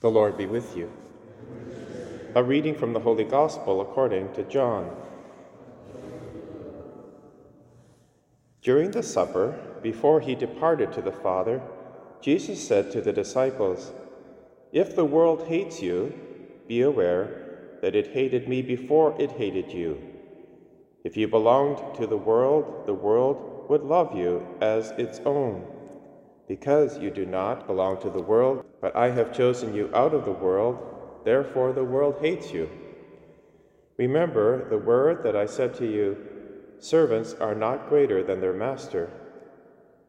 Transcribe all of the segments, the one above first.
The Lord be with you. A reading from the Holy Gospel according to John. During the supper, before he departed to the Father, Jesus said to the disciples, If the world hates you, be aware that it hated me before it hated you. If you belonged to the world, the world would love you as its own. Because you do not belong to the world, but I have chosen you out of the world, therefore the world hates you. Remember the word that I said to you servants are not greater than their master.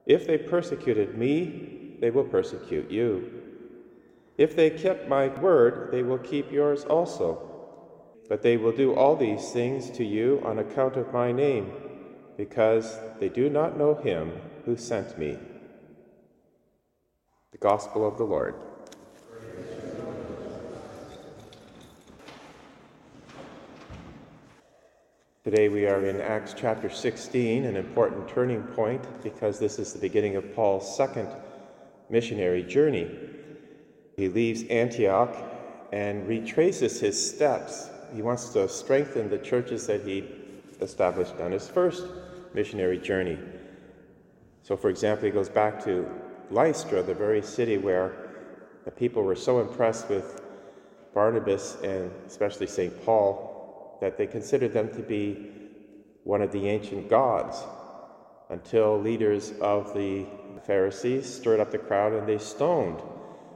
If they persecuted me, they will persecute you. If they kept my word, they will keep yours also. But they will do all these things to you on account of my name, because they do not know him who sent me. The Gospel of the Lord. Today we are in Acts chapter 16, an important turning point because this is the beginning of Paul's second missionary journey. He leaves Antioch and retraces his steps. He wants to strengthen the churches that he established on his first missionary journey. So, for example, he goes back to Lystra, the very city where the people were so impressed with Barnabas and especially St. Paul that they considered them to be one of the ancient gods until leaders of the Pharisees stirred up the crowd and they stoned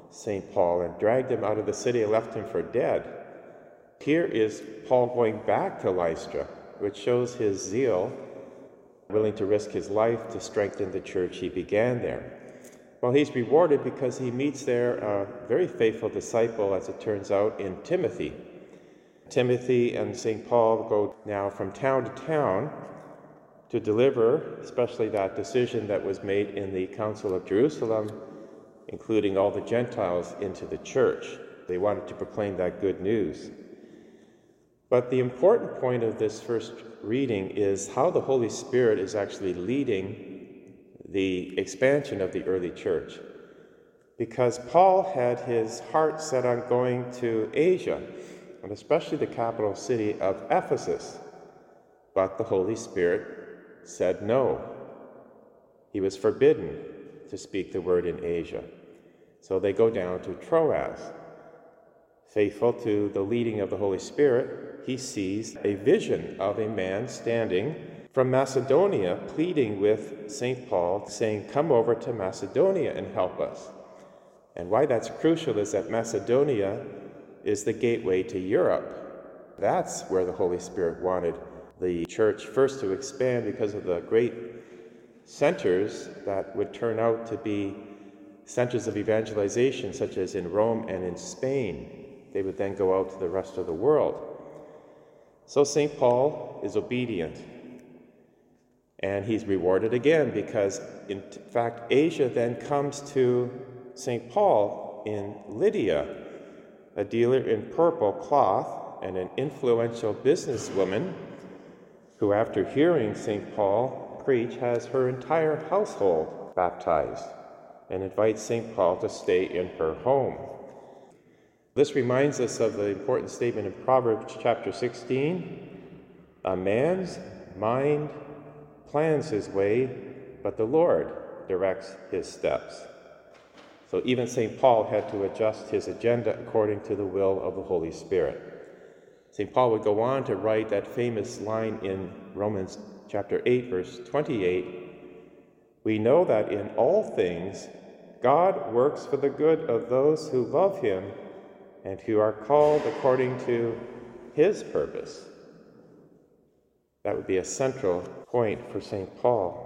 St. Paul and dragged him out of the city and left him for dead. Here is Paul going back to Lystra, which shows his zeal, willing to risk his life to strengthen the church he began there. Well, he's rewarded because he meets there a uh, very faithful disciple, as it turns out, in Timothy. Timothy and St. Paul go now from town to town to deliver, especially that decision that was made in the Council of Jerusalem, including all the Gentiles into the church. They wanted to proclaim that good news. But the important point of this first reading is how the Holy Spirit is actually leading the expansion of the early church because Paul had his heart set on going to Asia, and especially the capital city of Ephesus. But the Holy Spirit said no. He was forbidden to speak the word in Asia. So they go down to Troas. Faithful to the leading of the Holy Spirit, he sees a vision of a man standing from Macedonia pleading with St. Paul, saying, Come over to Macedonia and help us. And why that's crucial is that Macedonia is the gateway to Europe. That's where the Holy Spirit wanted the church first to expand because of the great centers that would turn out to be centers of evangelization, such as in Rome and in Spain. They would then go out to the rest of the world. So St. Paul is obedient and he's rewarded again because, in fact, Asia then comes to St. Paul in Lydia, a dealer in purple cloth and an influential businesswoman who, after hearing St. Paul preach, has her entire household baptized and invites St. Paul to stay in her home. This reminds us of the important statement in Proverbs chapter 16 A man's mind plans his way, but the Lord directs his steps. So even St. Paul had to adjust his agenda according to the will of the Holy Spirit. St. Paul would go on to write that famous line in Romans chapter 8, verse 28 We know that in all things God works for the good of those who love him and who are called according to his purpose. That would be a central point for St. Paul.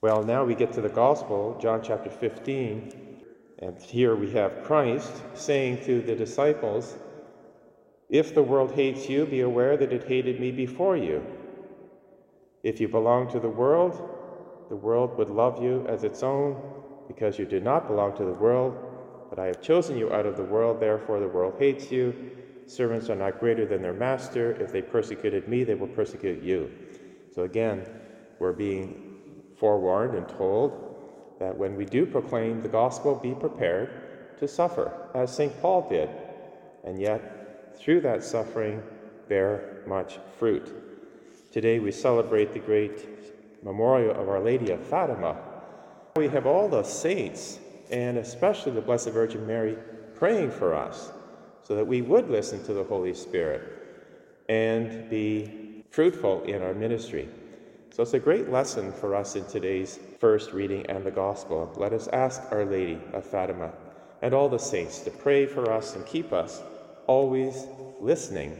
Well, now we get to the Gospel, John chapter 15, and here we have Christ saying to the disciples, If the world hates you, be aware that it hated me before you. If you belong to the world, the world would love you as its own, because you do not belong to the world, but I have chosen you out of the world, therefore the world hates you. Servants are not greater than their master. If they persecuted me, they will persecute you. So again, we're being forewarned and told that when we do proclaim the gospel, be prepared to suffer, as St. Paul did, and yet, through that suffering, bear much fruit. Today we celebrate the great memorial of Our Lady of Fatima. We have all the saints, and especially the Blessed Virgin Mary, praying for us so that we would listen to the Holy Spirit and be fruitful in our ministry. So it's a great lesson for us in today's first reading and the Gospel. Let us ask Our Lady of Fatima and all the saints to pray for us and keep us always listening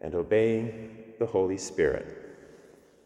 and obeying the Holy Spirit.